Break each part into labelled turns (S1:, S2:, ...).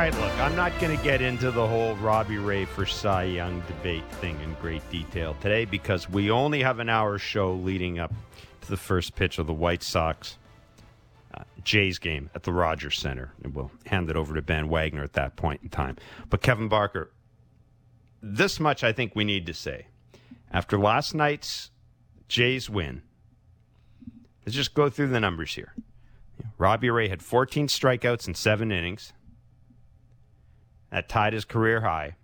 S1: Right, look, I'm not going to get into the whole Robbie Ray for Cy Young debate thing in great detail today because we only have an hour show leading up to the first pitch of the White Sox uh, Jays game at the Rogers Center. And we'll hand it over to Ben Wagner at that point in time. But Kevin Barker, this much I think we need to say. After last night's Jays win, let's just go through the numbers here. Robbie Ray had 14 strikeouts in seven innings. That tied his career high.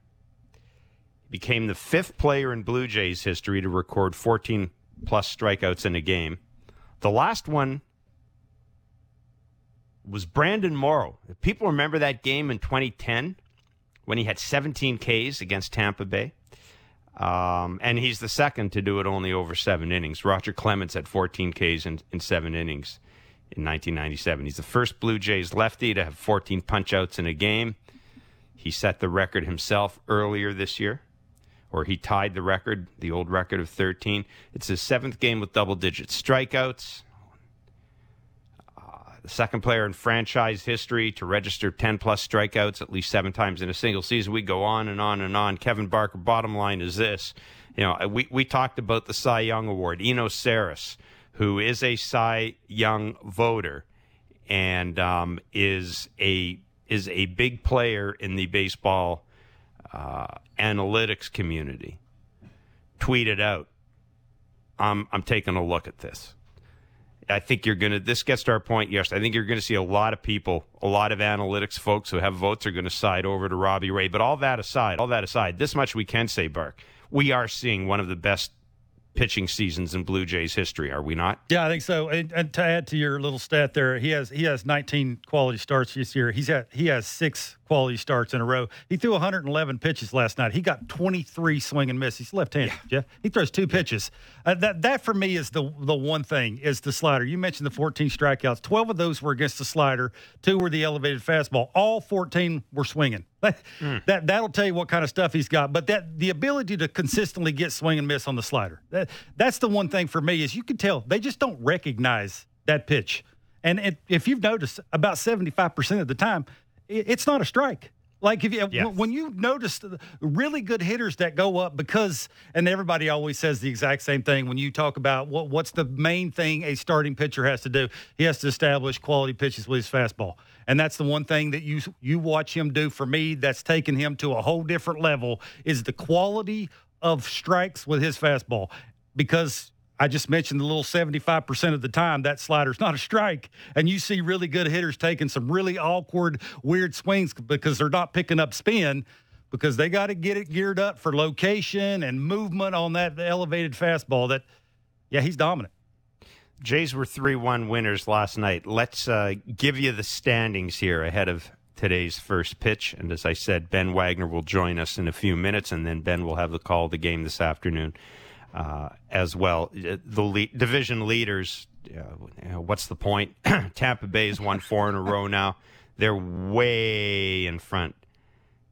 S1: He became the fifth player in Blue Jays history to record 14 plus strikeouts in a game. The last one was Brandon Morrow. If people remember that game in 2010 when he had 17 Ks against Tampa Bay. Um, and he's the second to do it only over seven innings. Roger Clemens had 14 Ks in, in seven innings in 1997. He's the first Blue Jays lefty to have 14 punchouts in a game. He set the record himself earlier this year, or he tied the record, the old record of 13. It's his seventh game with double digit strikeouts. Uh, the second player in franchise history to register 10 plus strikeouts at least seven times in a single season. We go on and on and on. Kevin Barker, bottom line is this. You know, we, we talked about the Cy Young Award. Eno Sarris, who is a Cy Young voter and um, is a is a big player in the baseball uh, analytics community, tweeted out, I'm, I'm taking a look at this. I think you're going to, this gets to our point, yes. I think you're going to see a lot of people, a lot of analytics folks who have votes are going to side over to Robbie Ray. But all that aside, all that aside, this much we can say, Bark. We are seeing one of the best pitching seasons in Blue Jays history, are we not?
S2: Yeah, I think so. And, and, to add to your little stat there, he has he has 19 quality starts this year. He's had he has six quality starts in a row. He threw 111 pitches last night. He got 23 swing and miss. He's left-handed, yeah. Jeff. He throws two pitches. Uh, that that for me is the the one thing is the slider. You mentioned the 14 strikeouts. 12 of those were against the slider. Two were the elevated fastball. All 14 were swinging. Mm. That that'll tell you what kind of stuff he's got. But that the ability to consistently get swing and miss on the slider. That that's the one thing for me is you can tell they just don't recognize that pitch. And it, if you've noticed, about 75% of the time, it's not a strike. Like if you yes. when you notice really good hitters that go up because and everybody always says the exact same thing when you talk about what what's the main thing a starting pitcher has to do he has to establish quality pitches with his fastball and that's the one thing that you you watch him do for me that's taken him to a whole different level is the quality of strikes with his fastball because I just mentioned the little 75% of the time that slider's not a strike. And you see really good hitters taking some really awkward, weird swings because they're not picking up spin because they got to get it geared up for location and movement on that elevated fastball that, yeah, he's dominant.
S1: Jays were 3 1 winners last night. Let's uh, give you the standings here ahead of today's first pitch. And as I said, Ben Wagner will join us in a few minutes, and then Ben will have the call of the game this afternoon uh, as well. Uh, the le- division leaders, uh, what's the point? Tampa Bay's won four in a row now. They're way in front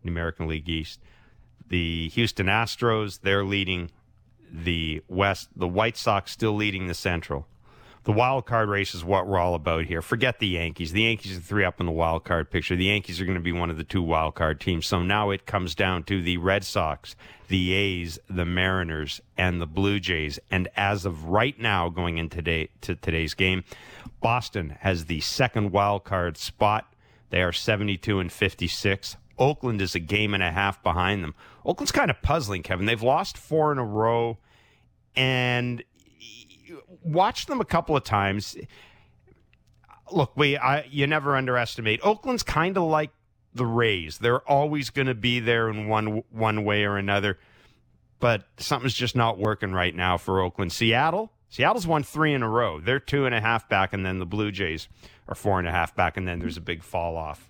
S1: in the American League East. The Houston Astros, they're leading the West. The White Sox still leading the Central the wild card race is what we're all about here. Forget the Yankees. The Yankees are three up in the wild card picture. The Yankees are going to be one of the two wild card teams. So now it comes down to the Red Sox, the A's, the Mariners, and the Blue Jays. And as of right now, going into today to today's game, Boston has the second wild card spot. They are 72 and 56. Oakland is a game and a half behind them. Oakland's kind of puzzling, Kevin. They've lost four in a row, and watched them a couple of times. Look, we I, you never underestimate. Oakland's kind of like the Rays. They're always going to be there in one one way or another, but something's just not working right now for Oakland. Seattle, Seattle's won three in a row. They're two and a half back, and then the Blue Jays are four and a half back, and then there's a big fall off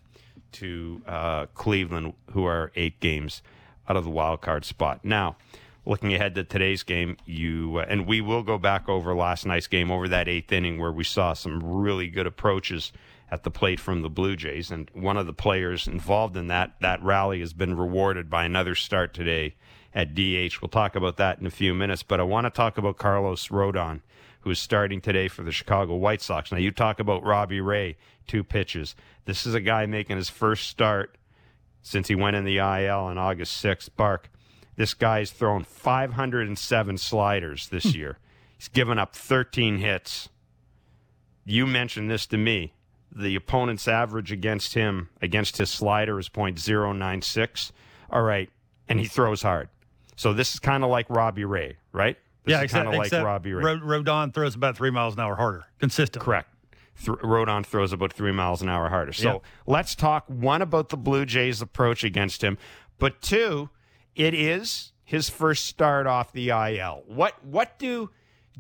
S1: to uh, Cleveland, who are eight games out of the wild card spot now looking ahead to today's game, you uh, and we will go back over last night's game, over that eighth inning where we saw some really good approaches at the plate from the Blue Jays, and one of the players involved in that that rally has been rewarded by another start today at DH. We'll talk about that in a few minutes, but I want to talk about Carlos Rodon, who is starting today for the Chicago White Sox. Now you talk about Robbie Ray, two pitches. This is a guy making his first start since he went in the IL on August 6th. Bark, this guy's thrown 507 sliders this hmm. year. He's given up 13 hits. You mentioned this to me. The opponent's average against him, against his slider, is .096. All right, and he throws hard. So this is kind of like Robbie Ray, right? This
S2: yeah,
S1: is kind
S2: except,
S1: of like Robbie Ray.
S2: Ro- Rodon throws about three miles an hour harder, consistent.
S1: Correct. Th- Rodon throws about three miles an hour harder. So
S2: Yeah.
S1: let's talk one about the Blue Jays' approach against him, but two, it is his first start off the IL. What what do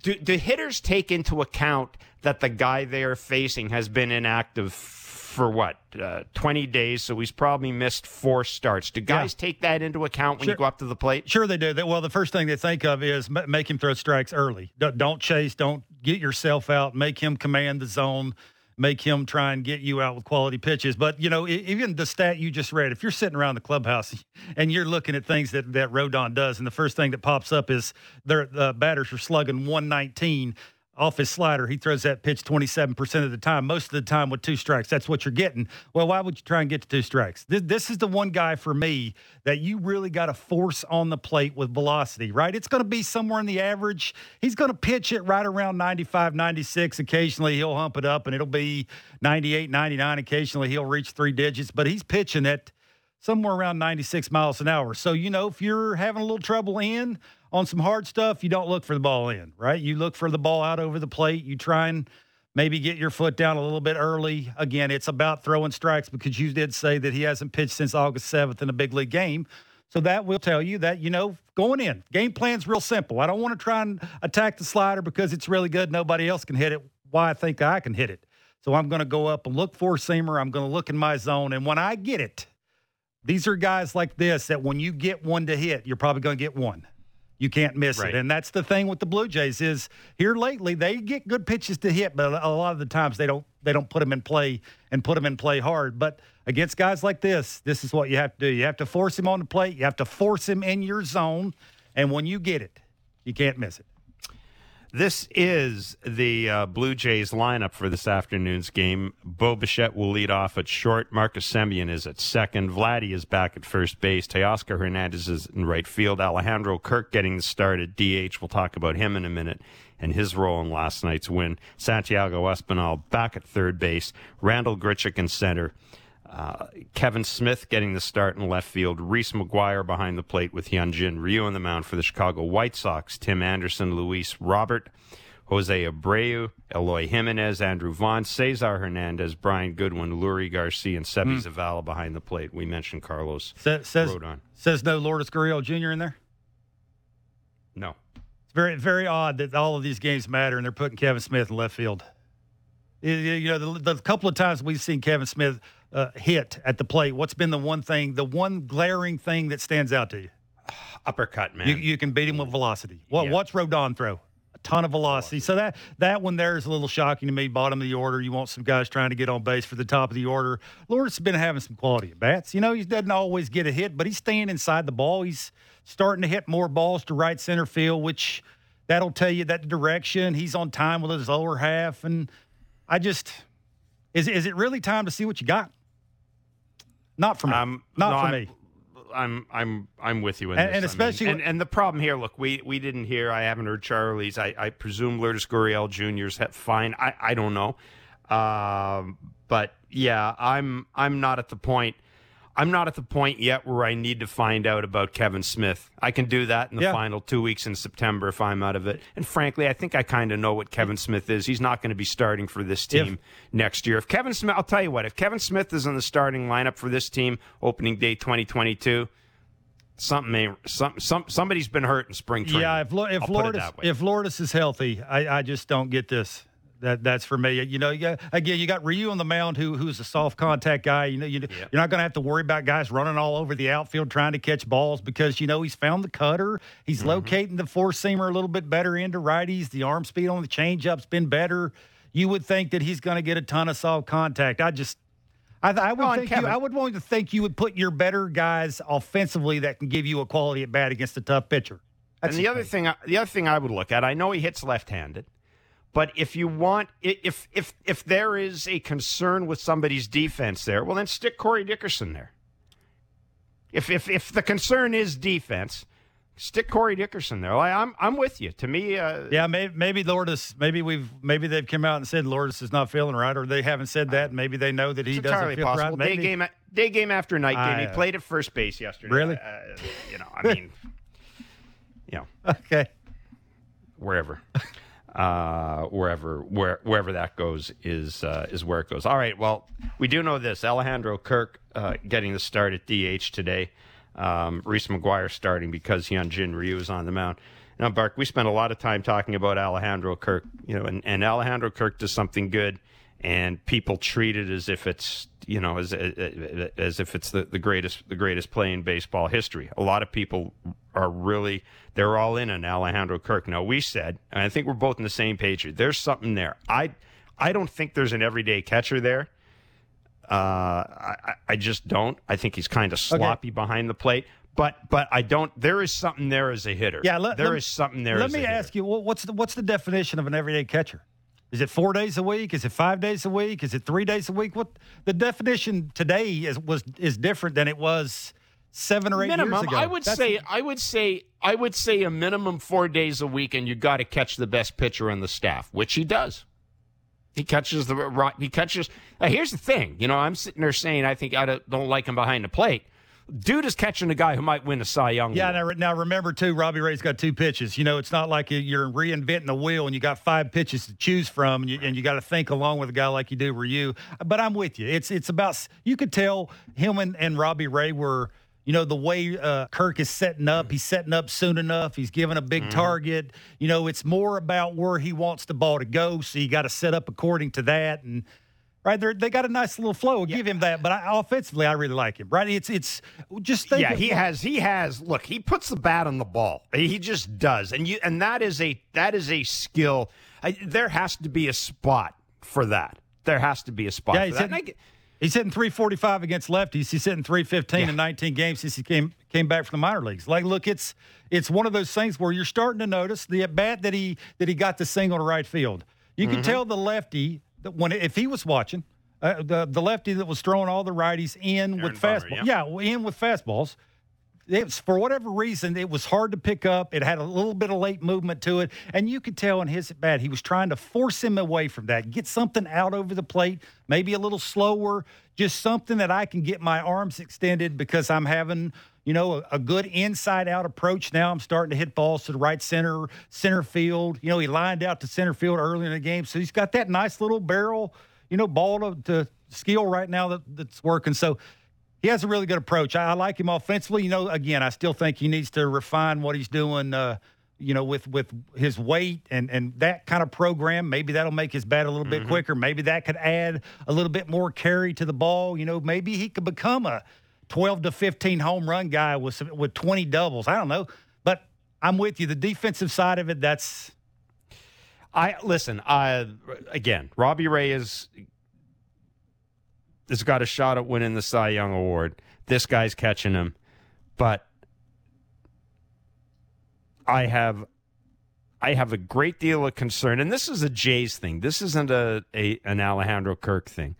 S1: do, do hitters take into account that the guy they are facing has been inactive for what uh, twenty days? So he's probably missed four starts. Do guys take that into account when you go up to the plate?
S2: Sure, they do. They- Well, the first thing they think of is make him throw strikes early. Don't chase. Don't get yourself out. Make him command the zone. Make him try and get you out with quality pitches. But you know, even the stat you just read, if you're sitting around the clubhouse and you're looking at things that that Rodon does, and the first thing that pops up is their the batters are slugging 119 off his slider. He throws that pitch 27% of the time, most of the time with two strikes. That's what you're getting. Well, why would you try and get to two strikes? This, this is the one guy for me that you really got to force on the plate with velocity, right? It's going to be somewhere in the average. He's going to pitch it right around 95, 96. Occasionally he'll hump it up and it'll be 98, 99. Occasionally he'll reach three digits, but he's pitching it somewhere around 96 miles an hour. So, you know, if you're having a little trouble in on some hard stuff, you don't look for the ball in, right? You look for the ball out over the plate. You try and maybe get your foot down a little bit early. Again, it's about throwing strikes because you did say that he hasn't pitched since August 7th in a big league game. So that will tell you that, you know, going in, game plan's real simple. I don't want to try and attack the slider because it's really good. Nobody else can hit it. Why I think I can hit it. So I'm going to go up and look for a seamer. I'm going to look in my zone. And when I get it, these are guys like this that when you get one to hit, you're probably going to get one. You can't miss
S1: Right.
S2: it. And that's the thing with the Blue Jays is here lately they get good pitches to hit, but a lot of the times they don't they don't put them in play and put them in play hard. But against guys like this, this is what you have to do. You have to force him on the plate. You have to force him in your zone, and when you get it, you can't miss it.
S1: This is the uh, Blue Jays lineup for this afternoon's game. Bo Bichette will lead off at short. Marcus Semien is at second. Vladdy is back at first base. Teoscar Hernandez is in right field. Alejandro Kirk getting the start at DH. We'll talk about him in a minute and his role in last night's win. Santiago Espinal back at third base. Randal Grichuk in center. Uh, Kevin Smith getting the start in left field. Reese McGuire behind the plate with Hyunjin Ryu on the mound for the Chicago White Sox. Tim Anderson, Luis Robert, Jose Abreu, Eloy Jimenez, Andrew Vaughn, Cesar Hernandez, Brian Goodwin, Leury Garcia, and Seby Zavala behind the plate. We mentioned Carlos
S2: Sa- says
S1: Rodon.
S2: says no Lourdes Gurriel Jr. in there.
S1: No.
S2: It's very very odd that all of these games matter and they're putting Kevin Smith in left field. You- You know, the, the couple of times we've seen Kevin Smith uh, hit at the plate, what's been the one thing, the one glaring thing that stands out to you?
S1: Uppercut, man.
S2: You, you can beat him with velocity. What,
S1: Yeah.
S2: What's Rodon throw? A ton of velocity. So that that one there is a little shocking to me. Bottom of the order. You want some guys trying to get on base for the top of the order. Lawrence has been having some quality at bats. You know, he doesn't always get a hit, but he's staying inside the ball. He's starting to hit more balls to right center field, which that'll tell you that direction. He's on time with his lower half. And I just is is it really time to see what you got? Not for me.
S1: Um,
S2: Not
S1: no,
S2: for
S1: I'm-
S2: me.
S1: I'm I'm I'm with you in
S2: And-
S1: this.
S2: and
S1: I mean,
S2: especially
S1: and, and the problem here. Look, we we didn't hear. I haven't heard Charlie's. I, I presume Lourdes Gurriel Jr.'s fine. I I don't know, um, but yeah, I'm I'm not at the point. I'm not at the point yet where I need to find out about Kevin Smith. I can do that in the
S2: Yeah.
S1: final two weeks in September if I'm out of it. And frankly, I think I kind of know what Kevin Smith is. He's not going to be starting for this team next year. If Kevin Smith, I'll tell you what, if Kevin Smith is in the starting lineup for this team opening day 2022, something ain't, some, some, somebody's been hurt in spring training.
S2: Yeah, if if Lourdes if Lourdes is healthy, I, I just don't get this. That that's for me. You know, you got, again, you got Ryu on the mound, who who's a soft contact guy. You know, you, you're not going to have to worry about guys running all over the outfield trying to catch balls because you know he's found the cutter. He's
S1: Mm-hmm.
S2: locating the four seamer a little bit better into righties. The arm speed on the changeup's been better. You would think that he's going to get a ton of soft contact. I just. I, I would
S1: and
S2: think you, I would want to think you would put your better guys offensively that can give you a quality at bat against a tough pitcher.
S1: and
S2: That's
S1: the other thing, the other thing I would look at, I know he hits left-handed, but if you want, if if if there is a concern with somebody's defense there, well, then stick Corey Dickerson there. if if if the concern is defense, stick Corey Dickerson there. Like, I'm I'm with you. To me, uh,
S2: yeah, maybe maybe Lourdes, maybe we've maybe they've come out and said Lourdes is not feeling right, or they haven't said that. Maybe they know that he doesn't feel
S1: possible.
S2: right.
S1: Day game, day game after night game.
S2: I,
S1: he
S2: uh,
S1: played at first base yesterday.
S2: Really?
S1: Uh, you know, I mean, you know,
S2: Okay.
S1: wherever, uh, wherever, where, wherever that goes is uh, is where it goes. All right. Well, we do know this: Alejandro Kirk uh, getting the start at DH today. Um, Reese McGuire starting because Hyunjin Ryu is on the mound. Now, Bark, we spent a lot of time talking about Alejandro Kirk, you know, and, and Alejandro Kirk does something good, and people treat it as if it's, you know, as as if it's the, the greatest the greatest play in baseball history. A lot of people are really they're all in on Alejandro Kirk. Now, we said, and I think we're both on the same page here. There's something there. I I don't think there's an everyday catcher there. Uh, I, I just don't. I think he's kind of sloppy behind the plate. But but I don't. There is something there as a hitter.
S2: Yeah, let-
S1: there
S2: let-
S1: is something there.
S2: Let
S1: as
S2: me
S1: a hitter.
S2: ask you, what's the what's the definition of an everyday catcher? Is it four days a week? Is it five days a week? Is it three days a week? What the definition today is was is different than it was seven or eight
S3: minimum.
S2: years ago.
S3: I would
S2: That's-
S3: say, I would say, I would say a minimum four days a week, and you got to catch the best pitcher on the staff, which he does. He catches the right. He catches. Uh, here's the thing. You know, I'm sitting there saying I think I don't, don't like him behind the plate. Dude is catching a guy who might win a Cy Young.
S2: Yeah, now, now remember too, Robbie Ray's got two pitches. You know, it's not like you're reinventing the wheel and you got five pitches to choose from, and you, and you got to think along with a guy like you do Ryu. But I'm with you. It's it's about you could tell him and, and Robbie Ray were. You know the way uh, Kirk is setting up. He's setting up soon enough. He's giving a big
S3: Mm-hmm.
S2: target. You know, it's more about where he wants the ball to go. So you got to set up according to that. And right there, they got a nice little flow. I'll Give him that. But I, offensively, I really like him. Right? It's it's just think
S1: Yeah, he has. He has. Look, he puts the bat on the ball. He just does, and you and that is a that is a skill. I, there has to be a spot for that. There has to be a spot.
S2: Yeah,
S1: for
S2: he's
S1: that.
S2: hitting- He's hitting 345 against lefties. He's hitting 315 in 19 games since he came came back from the minor leagues. Like, look, it's it's one of those things where you're starting to notice the at bat that he that he got the single to right field. You
S1: Mm-hmm.
S2: can tell the lefty when if he was watching uh, the the lefty that was throwing all the righties in with fastballs,
S1: yeah.
S2: yeah, in with fastballs. It was, for whatever reason, it was hard to pick up. It had a little bit of late movement to it, and you could tell in his at bat he was trying to force him away from that, get something out over the plate, maybe a little slower, just something that I can get my arms extended because I'm having, you know, a, a good inside out approach. Now I'm starting to hit balls to the right center, center field. You know, he lined out to center field early in the game, so he's got that nice little barrel, you know, ball to, to skill right now that, that's working. So he has a really good approach. I, I like him offensively. You know, again, I still think he needs to refine what he's doing. Uh, you know, with with his weight and and that kind of program, maybe that'll make his bat a little bit quicker. Maybe that could add a little bit more carry to the ball. You know, maybe he could become a twelve to fifteen home run guy with with twenty doubles. I don't know, but I'm with you. The defensive side of it, that's
S1: I listen. Uh, again, Robbie Ray is has got a shot at winning the Cy Young Award. This guy's catching him, but I have I have a great deal of concern, and this is a Jays thing. This isn't a, a an Alejandro Kirk thing.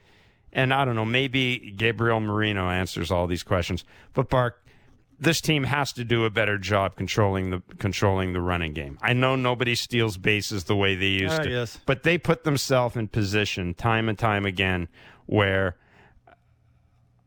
S1: And I don't know, maybe Gabriel Moreno answers all these questions. But Bark, this team has to do a better job controlling the controlling the running game. I know nobody steals bases the way they used
S2: Ah,
S1: to,
S2: yes.
S1: but they put themselves in position time and time again where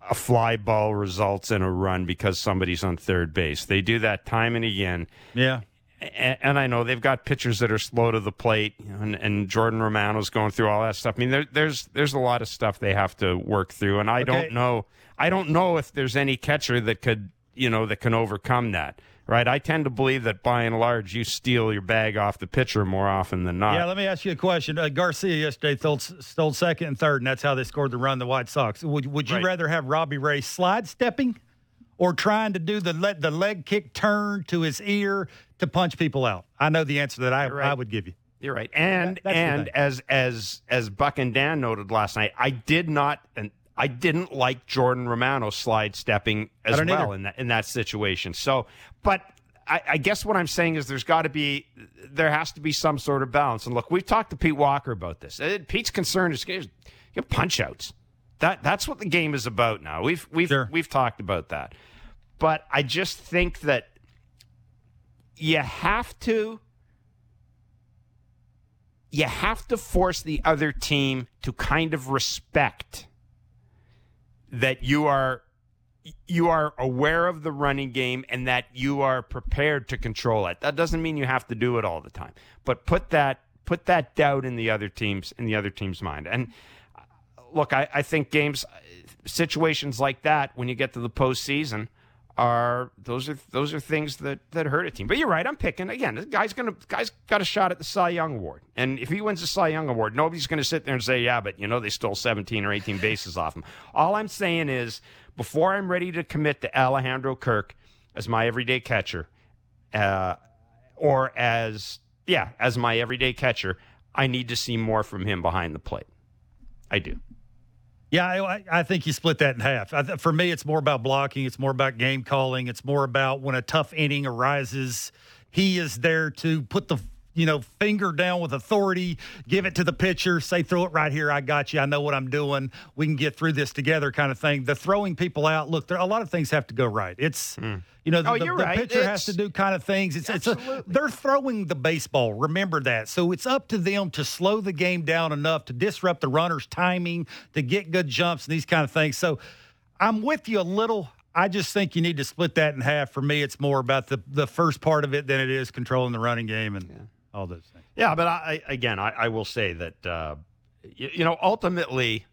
S1: a fly ball results in a run because somebody's on third base. They do that time and again.
S2: yeah.
S1: And, I know they've got pitchers that are slow to the plate, and, and Jordan Romano's going through all that stuff. I mean, there, there's there's a lot of stuff they have to work through, and I
S2: Okay.
S1: don't know. I don't know if there's any catcher that could, you know, that can overcome that. Right? I tend to believe that by and large, you steal your bag off the pitcher more often than not.
S2: Yeah, let me ask you a question. Uh, Garcia yesterday stole, stole second and third, and that's how they scored the run. The White Sox. Would Would you
S1: Right.
S2: rather have Robbie Ray slide stepping, or trying to do the le- the leg kick turn to his ear to punch people out? I know the answer that I
S1: right.
S2: I would give you.
S1: You're right. And
S2: That-
S1: and as as as Buck and Dan noted last night, I did not and I didn't like Jordan Romano slide stepping as well
S2: either.
S1: in that in that situation. So, but I, I guess what I'm saying is there's got to be there has to be some sort of balance. And look, we've talked to Pete Walker about this. Uh, Pete's concern is get punch outs. That that's what the game is about now. We've we've
S2: Sure.
S1: we've talked about that.
S3: but I just think that you have to you have to force the other team to kind of respect that you are you are aware of the running game and that you are prepared to control it. That doesn't mean you have to do it all the time, but put that put that doubt in the other teams in the other team's mind. And look, I, I think games situations like that when you get to the postseason are those are those are things that that hurt a team. But you're right. I'm picking again. The guy's gonna guy's got a shot at the Cy Young Award, and if he wins the Cy Young Award, nobody's gonna sit there and say, "Yeah, but you know they stole 17 or 18 bases off him." All I'm saying is, before I'm ready to commit to Alejandro Kirk as my everyday catcher, uh, or as yeah as my everyday catcher, I need to see more from him behind the plate. I do.
S2: Yeah, I, I, think you split that in half. I, for me, it's more about blocking. It's more about game calling. It's more about when a tough inning arises, he is there to put the you know, finger down with authority, give it to the pitcher, say, throw it right here. I got you. I know what I'm doing. We can get through this together kind of thing. The throwing people out, look, there, a lot of things have to go right. It's, mm. you know, the,
S3: oh,
S2: the, the
S3: right.
S2: pitcher
S3: it's,
S2: has to do kind of things. It's, it's a, they're throwing the baseball. Remember that. So it's up to them to slow the game down enough to disrupt the runner's timing, to get good jumps and these kind of things. So I'm with you a little. I just think you need to split that in half. For me, it's more about the the first part of it than it is controlling the running game and. Yeah all those things.
S1: Yeah, but I, again, I, I will say that uh, you, you know ultimately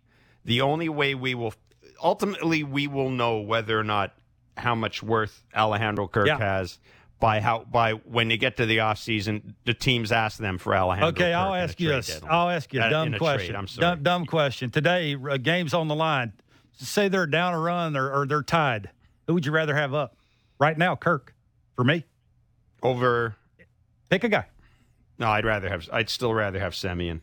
S1: the only way we will ultimately we will know whether or not how much worth Alejandro Kirk yeah. has by how by when they get to the off season, the teams ask them for Alejandro.
S2: Okay,
S1: Kirk
S2: I'll ask you. A, I'll ask you a dumb question.
S1: Trade, I'm sorry.
S2: Dumb, dumb question. Today, a game's on the line. Say they're down a run or, or they're tied. Who would you rather have up right now? Kirk, for me.
S1: Over.
S2: Pick a guy.
S1: No, I'd rather have. I'd still rather have Semien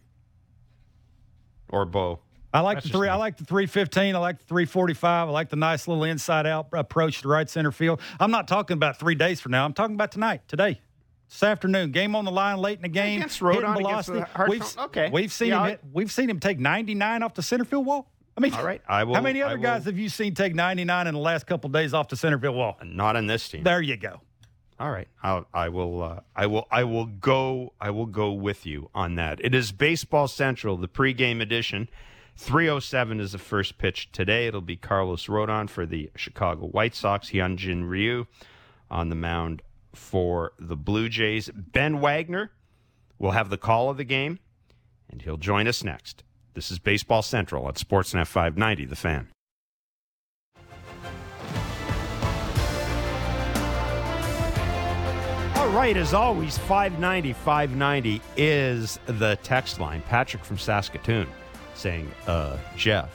S1: or Bo.
S2: I like That's the three. I like the three fifteen. I like the three forty five. I like the nice little inside out approach to right center field. I'm not talking about three days from now. I'm talking about tonight, today, this afternoon. Game on the line, late in the game.
S3: Against Rodon,
S2: velocity.
S3: Against
S2: we've,
S3: okay.
S2: We've seen
S3: yeah,
S2: him. Hit, we've seen him take ninety nine off the center field wall. I mean,
S1: all right. I will.
S2: How many other guys have you seen take ninety nine in the last couple days off the center field wall?
S1: Not on this team.
S2: There you go.
S1: All right, I'll, I will. Uh, I will. I will go. I will go with you on that. It is Baseball Central, the pregame edition. 307 is the first pitch today. It'll be Carlos Rodon for the Chicago White Sox. Hyunjin Ryu on the mound for the Blue Jays. Ben Wagner will have the call of the game, and he'll join us next. This is Baseball Central at Sportsnet 590, The Fan. Right, as always, 590 590 is the text line. Patrick from Saskatoon saying, uh, Jeff,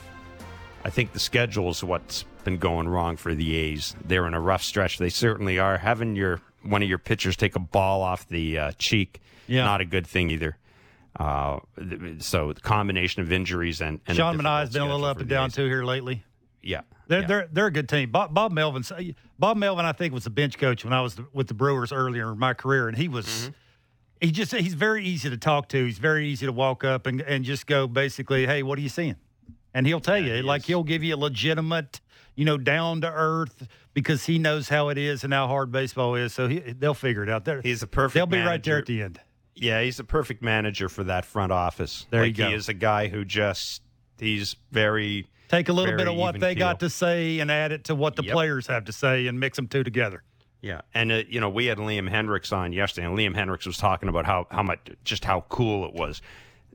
S1: I think the schedule is what's been going wrong for the A's. They're in a rough stretch. They certainly are. Having your one of your pitchers take a ball off the uh, cheek, yeah. not a good thing either. Uh, so the combination of injuries and, and
S2: Sean Manaea has been a little up and down too here lately.
S1: Yeah,
S2: they're
S1: yeah.
S2: they're they're a good team. Bob, Bob Melvin, Bob Melvin, I think was the bench coach when I was with the Brewers earlier in my career, and he was. Mm-hmm. He just he's very easy to talk to. He's very easy to walk up and, and just go basically, hey, what are you seeing? And he'll tell yeah, you, he like is. he'll give you a legitimate, you know, down to earth because he knows how it is and how hard baseball is. So he, they'll figure it out. There,
S1: he's a perfect.
S2: They'll be
S1: manager.
S2: right there at the end.
S1: Yeah, he's a perfect manager for that front office.
S2: There
S1: like
S2: you go.
S1: He is a guy who just he's very
S2: Take a little
S1: bit
S2: of what they
S1: keel.
S2: got to say and add it to what the
S1: yep.
S2: players have to say and mix them two together.
S1: Yeah, and uh, you know we had Liam Hendriks on yesterday, and Liam Hendriks was talking about how how much just how cool it was.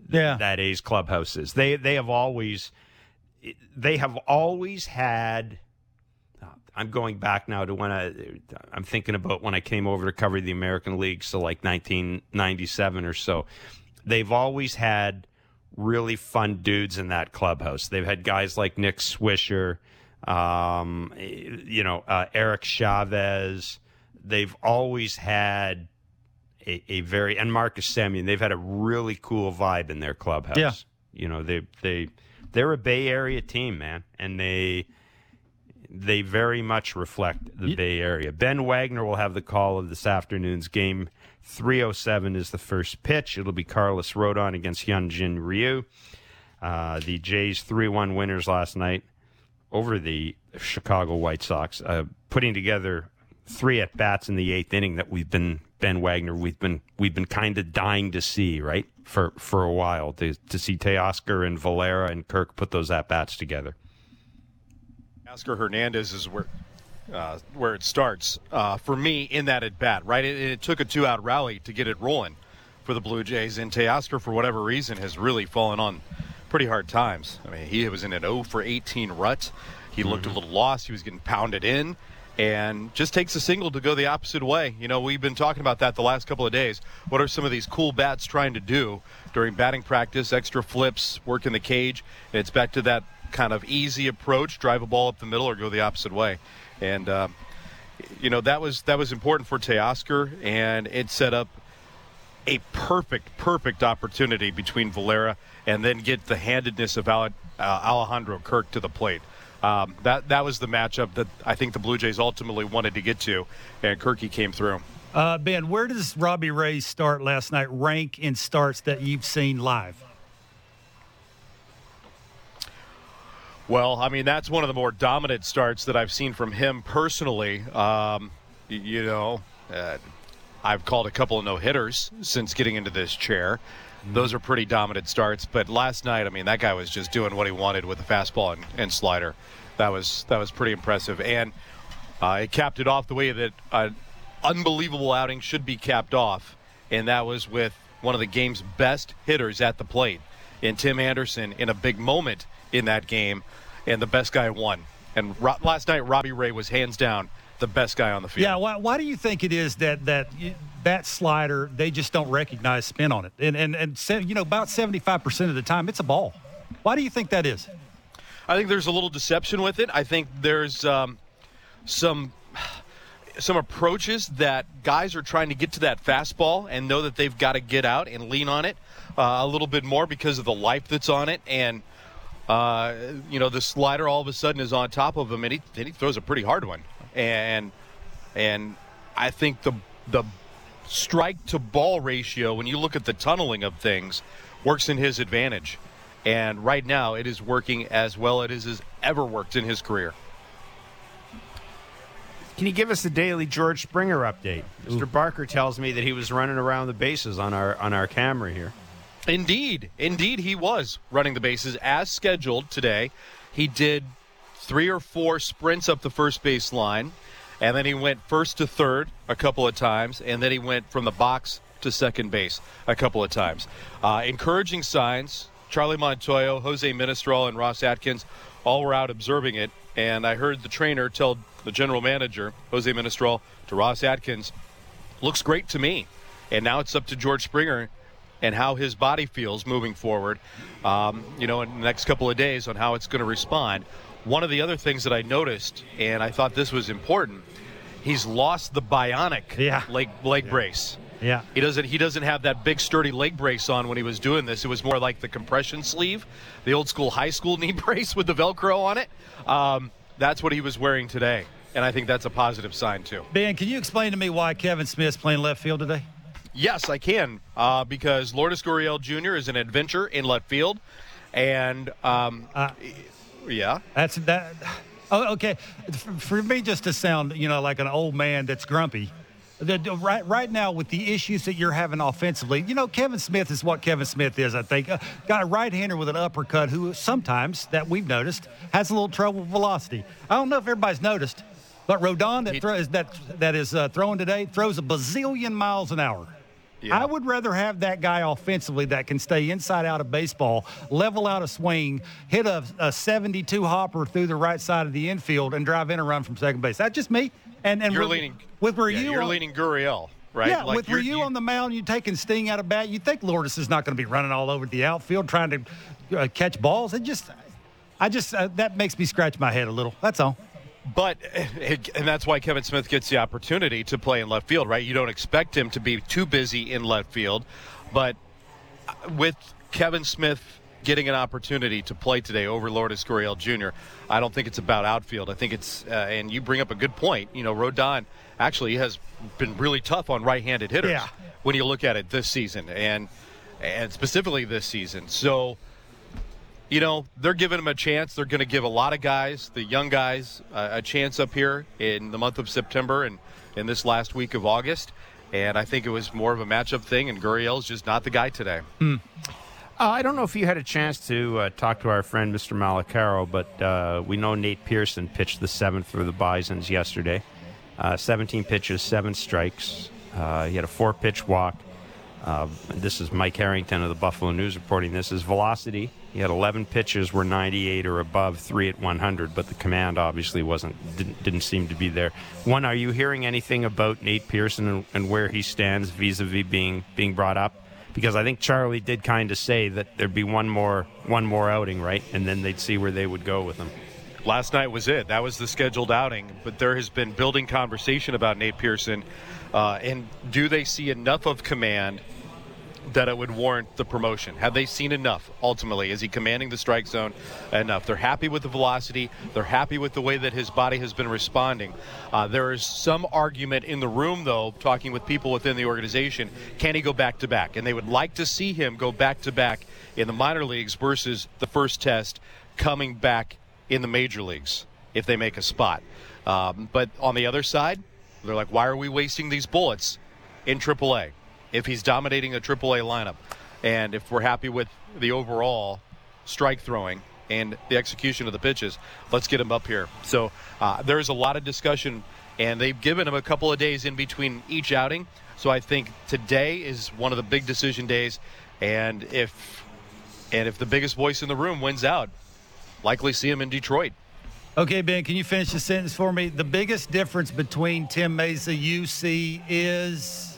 S2: Yeah,
S1: that A's clubhouse is. They they have always they have always had. Uh, I'm going back now to when I I'm thinking about when I came over to cover the American League, so like 1997 or so. They've always had really fun dudes in that clubhouse. They've had guys like Nick Swisher, um, you know, uh, Eric Chavez. They've always had a, a, very and Marcus Semien. They've had a really cool vibe in their clubhouse.
S2: Yeah.
S1: You know, they they they're a Bay Area team, man, and they they very much reflect the Bay Area. Ben Wagner will have the call of this afternoon's game 307 is the first pitch. It'll be Carlos Rodon against Hyunjin Ryu. Uh, the Jays 3 1 winners last night over the Chicago White Sox, uh, putting together three at bats in the eighth inning that we've been Ben Wagner we've been we've been kind of dying to see right for for a while to to see Teoscar and Valera and Kirk put those at bats together.
S4: Oscar Hernandez is where uh, where it starts uh, for me in that at bat. Right, it, it took a two out rally to get it rolling for the Blue Jays, and Teoscar for whatever reason has really fallen on pretty hard times. I mean, he was in an 0 for 18 rut. He looked mm-hmm. a little lost. He was getting pounded in and just takes a single to go the opposite way. You know, we've been talking about that the last couple of days. What are some of these cool bats trying to do during batting practice? Extra flips, work in the cage. And it's back to that kind of easy approach: drive a ball up the middle or go the opposite way. And uh, you know that was that was important for Teoscar, and it set up a perfect, perfect opportunity between Valera and then get the handedness of uh, Alejandro Kirk to the plate. Um, that that was the matchup that I think the Blue Jays ultimately wanted to get to, and Kirky came through.
S2: Uh, ben, where does Robbie Ray's start last night rank in starts that you've seen live?
S4: Well, I mean that's one of the more dominant starts that I've seen from him personally. Um, you know, uh, I've called a couple of no hitters since getting into this chair. Those are pretty dominant starts. But last night, I mean, that guy was just doing what he wanted with the fastball and, and slider. That was that was pretty impressive, and uh, it capped it off the way that an unbelievable outing should be capped off, and that was with one of the game's best hitters at the plate, in Tim Anderson, in a big moment in that game, and the best guy won. And ro- last night, Robbie Ray was hands down the best guy on the field.
S2: Yeah, why, why do you think it is that that that slider they just don't recognize spin on it, and and and you know about seventy five percent of the time it's a ball. Why do you think that is?
S4: I think there's a little deception with it. I think there's um, some some approaches that guys are trying to get to that fastball and know that they've got to get out and lean on it uh, a little bit more because of the life that's on it and. Uh, you know, the slider all of a sudden is on top of him, and he, and he throws a pretty hard one and and I think the the strike to ball ratio when you look at the tunneling of things works in his advantage. And right now it is working as well as it has ever worked in his career.
S1: Can you give us the daily George Springer update? Mr. Barker tells me that he was running around the bases on our on our camera here.
S4: Indeed, indeed he was running the bases as scheduled today. He did three or four sprints up the first base line, and then he went first to third a couple of times, and then he went from the box to second base a couple of times. Uh, encouraging signs. Charlie Montoyo, Jose Ministral, and Ross Atkins all were out observing it, and I heard the trainer tell the general manager, Jose Ministral, to Ross Atkins, looks great to me. And now it's up to George Springer and how his body feels moving forward, um, you know, in the next couple of days on how it's going to respond. One of the other things that I noticed, and I thought this was important, he's lost the bionic
S2: yeah.
S4: leg leg yeah. brace.
S2: Yeah.
S4: He doesn't he doesn't have that big sturdy leg brace on when he was doing this. It was more like the compression sleeve, the old school high school knee brace with the velcro on it. Um, that's what he was wearing today. And I think that's a positive sign too.
S2: Ben, can you explain to me why Kevin Smith's playing left field today?
S4: Yes, I can. Uh, because Lourdes Gurriel Jr. is an adventure in left field. And um, uh, yeah.
S2: That's that. Oh, okay. For me, just to sound, you know, like an old man that's grumpy. The, right, right now, with the issues that you're having offensively, you know, Kevin Smith is what Kevin Smith is. I think uh, got a right-hander with an uppercut who sometimes that we've noticed has a little trouble with velocity. I don't know if everybody's noticed, but Rodon that throws that that is uh, throwing today throws a bazillion miles an hour. Yeah. I would rather have that guy offensively that can stay inside out of baseball, level out a swing, hit a, a 72 hopper through the right side of the infield, and drive in a run from second base. That's just me. And and
S4: you're
S2: with,
S4: leaning
S2: with
S4: Ryu. Yeah, you're on, leaning Gurriel, right?
S2: Yeah, like with Ryu you, on the mound, you taking Sting out of bat. You think Lourdes is not going to be running all over the outfield trying to uh, catch balls? It just, I just uh, that makes me scratch my head a little. That's all.
S4: But eh, eh, and that's why Kevin Smith gets the opportunity to play in left field, right? You don't expect him to be too busy in left field, but uh, with Kevin Smith getting an opportunity to play today over Lourdes Gurriel Jr., I don't think it's about outfield. I think it's uh, and you bring up a good point. You know, Rodon actually has been really tough on right-handed hitters
S2: yeah.
S4: when you look at it this season and and specifically this season. So you know, they're giving him a chance. They're going to give a lot of guys, the young guys, uh, a chance up here in the month of September and in this last week of August. And I think it was more of a matchup thing, and Gurriel's just not the guy today.
S1: Uh, I don't know if you had a chance to uh, talk to our friend Mr. Malacaro, but uh, we know Nate Pearson pitched the seventh for the Bisons yesterday. Uh, 17 pitches, seven strikes. Uh, he had a four pitch walk. This is Mike Harrington of the Buffalo News reporting this. His velocity, he had 11 pitches, were 98 or above, three at 100, but the command obviously wasn't didn't, didn't seem to be there. One, are you hearing anything about Nate Pearson and, and where he stands vis-a-vis being being brought up? because I think Charlie did kind of say that there'd be one more one more outing, right, and then they'd see where they would go with him.
S4: Last night was it. That was the scheduled outing. But there has been building conversation about Nate Pearson. Uh, and do they see enough of command that it would warrant the promotion? Have they seen enough ultimately? Is he commanding the strike zone enough? They're happy with the velocity. They're happy with the way that his body has been responding. Uh, there is some argument in the room, though, talking with people within the organization can he go back to back? And they would like to see him go back to back in the minor leagues versus the first test coming back in the major leagues if they make a spot. Um, but on the other side, they're like, why are we wasting these bullets in AAA if he's dominating a AAA lineup? And if we're happy with the overall strike throwing and the execution of the pitches, let's get him up here. So uh, there's a lot of discussion, and they've given him a couple of days in between each outing. So I think today is one of the big decision days, and if and if the biggest voice in the room wins out, likely see him in Detroit.
S2: Okay, Ben, can you finish the sentence for me? The biggest difference between Tim Mayza UC is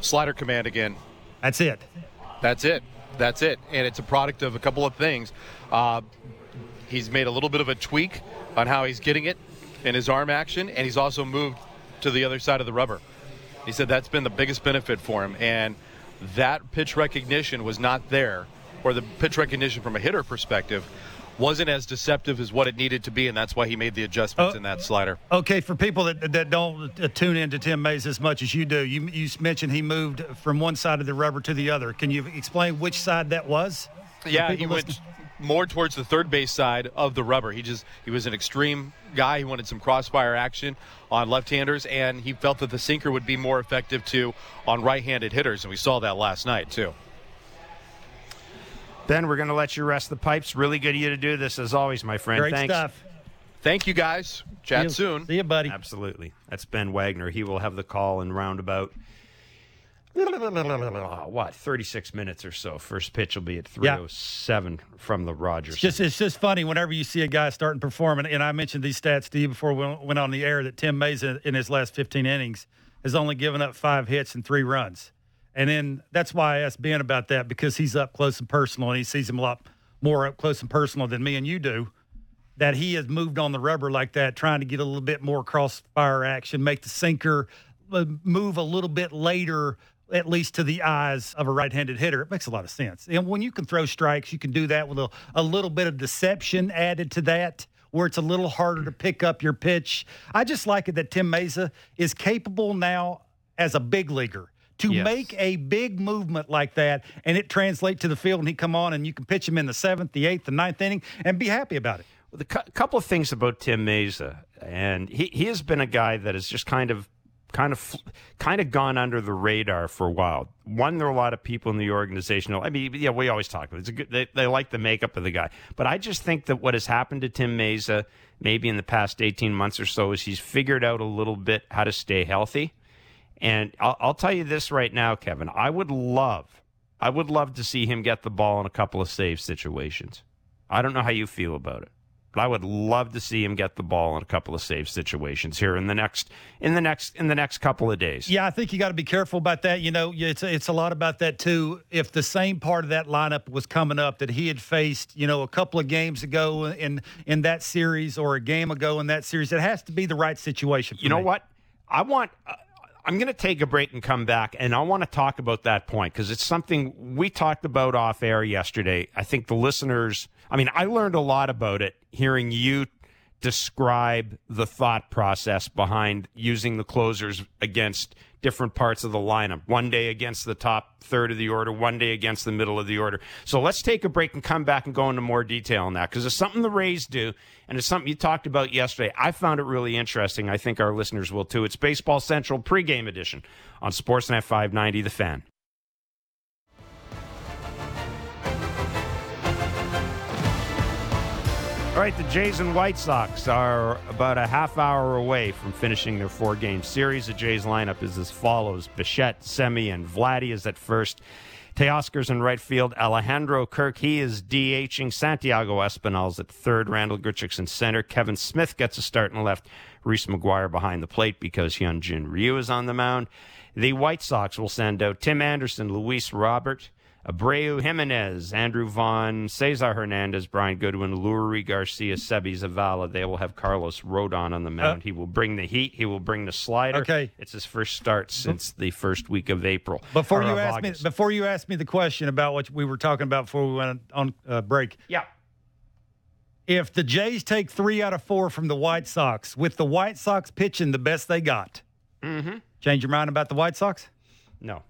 S4: Slider command again.
S2: that's it.
S4: That's it. That's it. And it's a product of a couple of things. Uh, he's made a little bit of a tweak on how he's getting it in his arm action, and he's also moved to the other side of the rubber. He said that's been the biggest benefit for him. And that pitch recognition was not there, or the pitch recognition from a hitter perspective wasn't as deceptive as what it needed to be, and that's why he made the adjustments
S2: Oh.
S4: in that slider.
S2: Okay, for people that, that don't uh, tune into Tim Mayza as much as you do, you, you mentioned he moved from one side of the rubber to the other. Can you explain which side that was?
S4: Yeah, he
S2: people
S4: went more towards the third base side of the rubber. He just he was an extreme guy. He wanted some crossfire action on left-handers, and he felt that the sinker would be more effective too on right-handed hitters, and we saw that last night too.
S1: Ben, we're going to let you rest the pipes. Really good of you to do this, as always, my friend.
S2: Great
S1: Thanks.
S2: stuff.
S4: Thank you guys. Chat
S2: See you-
S4: soon.
S2: See you, buddy.
S1: Absolutely. That's Ben Wagner. He will have the call in roundabout. What, 36 minutes or so. First pitch will be at 307 from the Rogers.
S2: It's just it's just funny whenever you see a guy starting performing. And I mentioned these stats to you before we went on the air that Tim Mayza in, in his last 15 innings has only given up five hits and three runs. And then that's why I asked Ben about that because he's up close and personal and he sees him a lot more up close and personal than me and you do. That he has moved on the rubber like that, trying to get a little bit more crossfire action, make the sinker uh, move a little bit later, at least to the eyes of a right-handed hitter. It makes a lot of sense. And when you can throw strikes, you can do that with a, a little bit of deception added to that, where it's a little harder to pick up your pitch. I just like it that Tim Mayza is capable now as a big leaguer to
S1: Yes.
S2: make a big movement like that, and it translate to the field, and he come on, and you can pitch him in the seventh, the eighth, the ninth inning, and be happy about it.
S1: the cou- couple of things about Tim Mayza, and he, he has been a guy that has just kind of kind of kind of gone under the radar for a while. One, there are a lot of people in the organization. I mean, yeah, we always talk about it. It's a good, they, they like the makeup of the guy, but I just think that what has happened to Tim Mayza, maybe in the past eighteen months or so, is he's figured out a little bit how to stay healthy. And I'll, I'll tell you this right now, Kevin. I would love, I would love to see him get the ball in a couple of save situations. I don't know how you feel about it, but I would love to see him get the ball in a couple of save situations here in the next, in the next, in the next couple of days.
S2: Yeah, I think you got to be careful about that. You know, it's it's a lot about that too. If the same part of that lineup was coming up that he had faced, you know, a couple of games ago in in that series or a game ago in that series, it has to be the right situation. For
S1: You know
S2: me.
S1: what? I want. Uh, I'm going to take a break and come back, and I want to talk about that point because it's something we talked about off air yesterday. I think the listeners. I mean, I learned a lot about it hearing you describe the thought process behind using the closers against different parts of the lineup. One day against the top third of the order, one day against the middle of the order. So let's take a break and come back and go into more detail on that because it's something the Rays do, and it's something you talked about yesterday. I found it really interesting. I think our listeners will too. It's Baseball Central pregame edition on Sportsnet 590, The Fan. All right, the Jays and White Sox are about a half hour away from finishing their four game series. The Jays lineup is as follows Bichette, Semi, and Vladdy is at first. Teoscar's in right field. Alejandro Kirk, he is DHing. Santiago Espinal's at third. Randal Grichuk's in center. Kevin Smith gets a start in left. Reese McGuire behind the plate because Hyunjin Ryu is on the mound. The White Sox will send out Tim Anderson, Luis Robert, Abreu Jimenez, Andrew Vaughn, Cesar Hernandez, Brian Goodwin, Leury Garcia, Seby Zavala. They will have Carlos Rodon on the mound. Uh, he will bring the heat. He will bring the slider.
S2: Okay,
S1: it's his first start since the first week of April.
S2: Before you ask August. me, before you ask me the question about what we were talking about before we went on uh, break.
S1: Yeah.
S2: If the Jays take three out of four from the White Sox, with the White Sox pitching the best they got,
S1: mm-hmm.
S2: change your mind about the White Sox?
S1: No.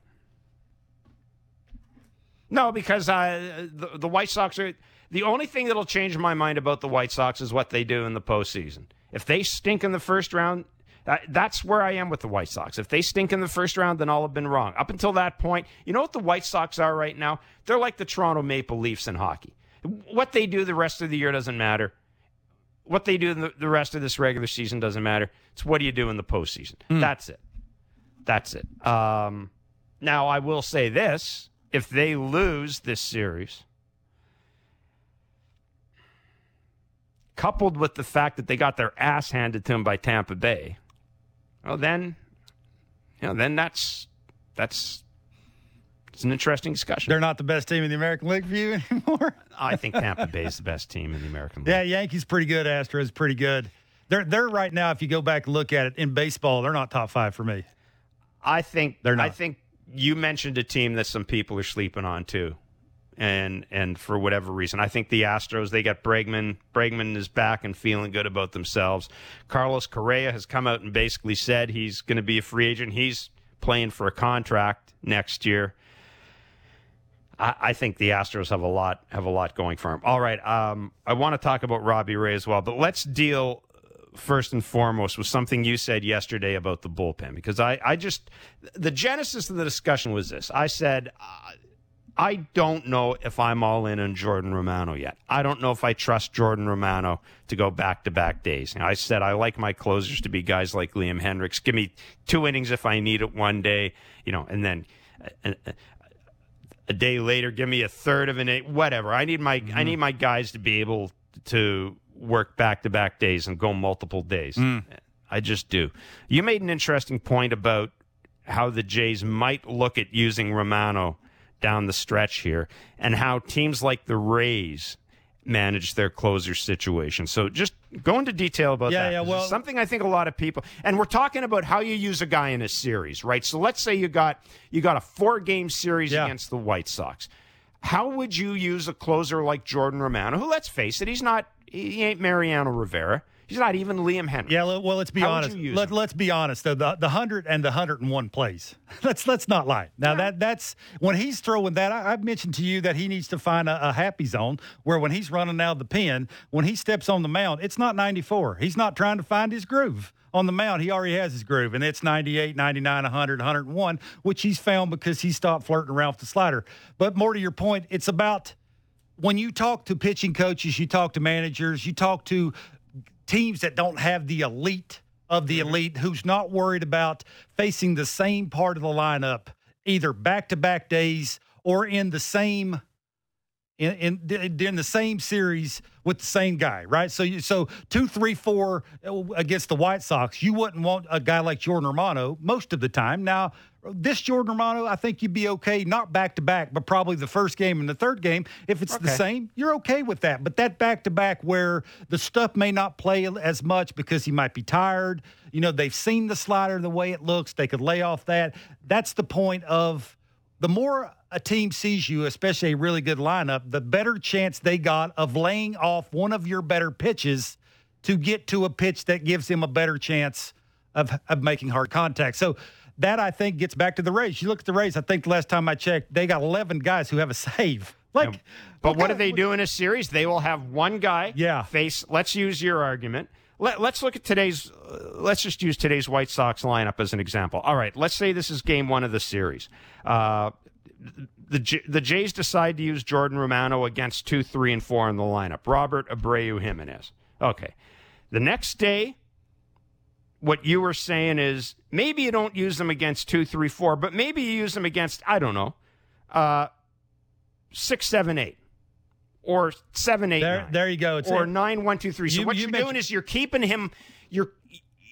S1: No, because uh, the, the White Sox are the only thing that'll change my mind about the White Sox is what they do in the postseason. If they stink in the first round, uh, that's where I am with the White Sox. If they stink in the first round, then I'll have been wrong. Up until that point, you know what the White Sox are right now? They're like the Toronto Maple Leafs in hockey. What they do the rest of the year doesn't matter. What they do in the, the rest of this regular season doesn't matter. It's what do you do in the postseason. Mm. That's it. That's it. Um, now, I will say this if they lose this series, coupled with the fact that they got their ass handed to them by Tampa Bay, well, then, you know, then that's that's it's an interesting discussion.
S2: They're not the best team in the American League for you anymore.
S1: I think Tampa Bay is the best team in the American League.
S2: Yeah, Yankees pretty good. Astros pretty good. They're they're right now. If you go back and look at it in baseball, they're not top five for me.
S1: I think they're not. I think you mentioned a team that some people are sleeping on too. And and for whatever reason, I think the Astros they got Bregman. Bregman is back and feeling good about themselves. Carlos Correa has come out and basically said he's going to be a free agent. He's playing for a contract next year. I, I think the Astros have a lot have a lot going for them. All right, um, I want to talk about Robbie Ray as well, but let's deal first and foremost was something you said yesterday about the bullpen because I, I just the genesis of the discussion was this. I said uh, I don't know if I'm all in on Jordan Romano yet. I don't know if I trust Jordan Romano to go back to back days. I said I like my closers to be guys like Liam Hendriks. Give me two innings if I need it one day, you know, and then. Uh, uh, a day later, give me a third of an eight, whatever. I need my mm-hmm. I need my guys to be able to work back to back days and go multiple days.
S2: Mm.
S1: I just do. You made an interesting point about how the Jays might look at using Romano down the stretch here and how teams like the Rays manage their closer situation. So just go into detail about
S2: yeah,
S1: that.
S2: Yeah, well,
S1: something I think a lot of people and we're talking about how you use a guy in a series, right? So let's say you got you got a four game series yeah. against the White Sox. How would you use a closer like Jordan Romano, who let's face it, he's not he ain't Mariano Rivera. He's not even Liam Henry.
S2: Yeah, well, let's be
S1: How
S2: honest. Let, us be honest. The, the, the hundred and the hundred and one plays. let's let's not lie. Now yeah. that that's when he's throwing that. I, have mentioned to you that he needs to find a, a, happy zone where when he's running out of the pen, when he steps on the mound, it's not ninety four. He's not trying to find his groove on the mound. He already has his groove, and it's 98, 99, 100, 101, which he's found because he stopped flirting around with the slider. But more to your point, it's about when you talk to pitching coaches, you talk to managers, you talk to teams that don't have the elite of the mm-hmm. elite who's not worried about facing the same part of the lineup either back to back days or in the same in, in in the same series with the same guy, right? So you so two, three, four uh, against the White Sox, you wouldn't want a guy like Jordan Romano most of the time. Now, this Jordan Romano, I think you'd be okay, not back to back, but probably the first game and the third game. If it's okay. the same, you're okay with that. But that back to back where the stuff may not play as much because he might be tired. You know, they've seen the slider the way it looks. They could lay off that. That's the point of the more a team sees you, especially a really good lineup, the better chance they got of laying off one of your better pitches to get to a pitch that gives him a better chance of, of making hard contact. So that I think gets back to the Rays. You look at the Rays, I think the last time I checked, they got 11 guys who have a save. Like,
S1: But what do they do in a series? They will have one guy
S2: Yeah.
S1: face. Let's use your argument. Let, let's look at today's. Uh, let's just use today's White Sox lineup as an example. All right. Let's say this is game one of the series. Uh, the J- the Jays decide to use Jordan Romano against two, three, and four in the lineup. Robert Abreu Jimenez. Okay. The next day, what you were saying is maybe you don't use them against two, three, four, but maybe you use them against I don't know, uh, six, seven, eight, or seven, eight,
S2: There,
S1: nine,
S2: there you go. It's
S1: or
S2: it.
S1: nine, one, two, three. So
S2: You-
S1: what
S2: you
S1: are doing is you're keeping him. You're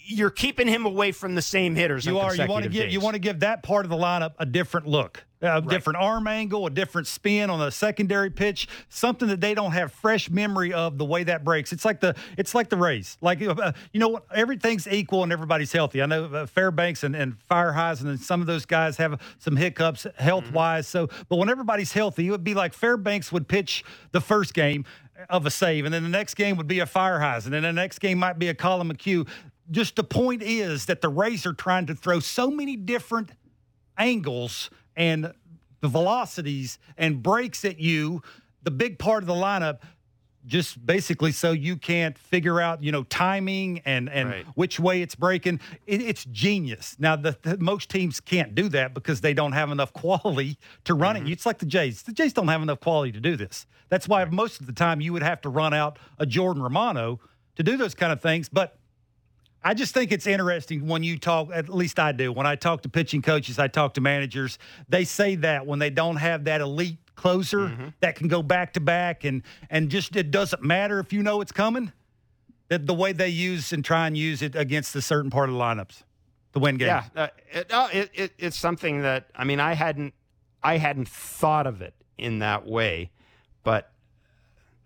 S1: you're keeping him away from the same hitters.
S2: You are. You want to give. You want to give that part of the lineup a different look, a different arm angle, a different spin on the secondary pitch, something that they don't have fresh memory of the way that breaks. It's like the. It's like the race. Like uh, you know, everything's equal and everybody's healthy. I know uh, Fairbanks and and Feyereisen and some of those guys have some hiccups health wise. So, but when everybody's healthy, it would be like Fairbanks would pitch the first game of a save, and then the next game would be a Feyereisen, and then the next game might be a Collin McHugh. Just the point is that the Rays are trying to throw so many different angles and the velocities and breaks at you, the big part of the lineup, just basically so you can't figure out, you know, timing and and
S1: Right.
S2: which way it's breaking. It, it's genius. Now, the, the- most teams can't do that because they don't have enough quality to run it. Mm-hmm. It's like the Jays. The Jays don't have enough quality to do this. That's why most of the time you would have to run out a Jordan Romano to do those kind of things. But I just think it's interesting when you talk, at least I do. When I talk to pitching coaches, I talk to managers, they say that when they don't have that elite closer that can go back to back and and just it doesn't matter if you know it's coming, that the way they use and try and use it against a certain part of the lineups to win games.
S1: Yeah, uh, it, uh, it, it, it's something that I mean I hadn't I hadn't thought of it in that way, but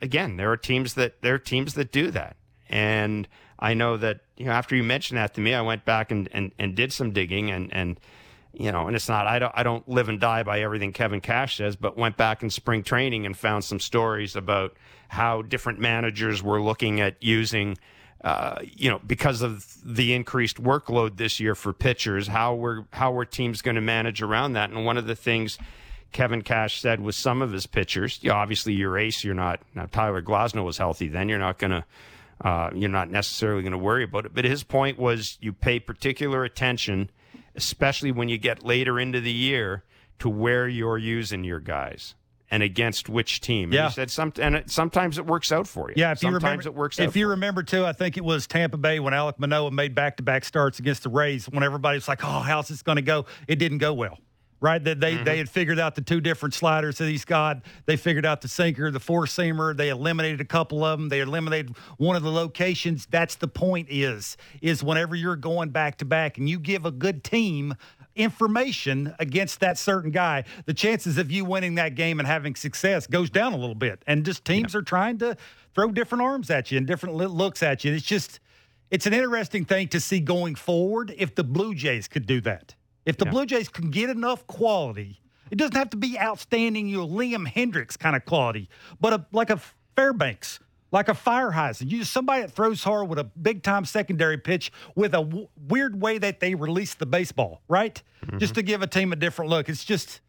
S1: again, there are teams that there are teams that do that, and I know that you know after you mentioned that to me, I went back and, and, and did some digging and and you know, and it's not I don't I don't live and die by everything Kevin Cash says, but went back in spring training and found some stories about how different managers were looking at using uh, you know, because of the increased workload this year for pitchers, how were how were teams going to manage around that? And one of the things Kevin Cash said was some of his pitchers, you know, obviously your ace, you're not now Tyler Glasnow was healthy, then you're not going to uh, you're not necessarily going to worry about it. But his point was you pay particular attention, especially when you get later into the year, to where you're using your guys and against which team. And
S2: Yeah.
S1: he said some, and it, sometimes it works out for you.
S2: Yeah, if you
S1: sometimes
S2: remember,
S1: it works out.
S2: If you remember too, I think it was Tampa Bay when Alek Manoah made back-to-back starts against the Rays. When everybody's like, "Oh, how's this going to go?" It didn't go well, right? That they
S1: Mm-hmm.
S2: they had figured out the two different sliders that he's got. They figured out the sinker, the four seamer. They eliminated a couple of them. They eliminated one of the locations. That's the point. Is is whenever you're going back to back and you give a good team information against that certain guy, the chances of you winning that game and having success goes down a little bit. And just teams are trying to throw different arms at you and different looks at you. It's just, it's an interesting thing to see going forward if the Blue Jays could do that. If the Blue Jays can get enough quality, it doesn't have to be outstanding, you know, Liam Hendriks kind of quality, but a, like a Fairbanks, like a Feyereisen. You somebody that throws hard with a big time secondary pitch with a w- weird way that they release the baseball, right? Just mm-hmm. to give a team a different look. It's just,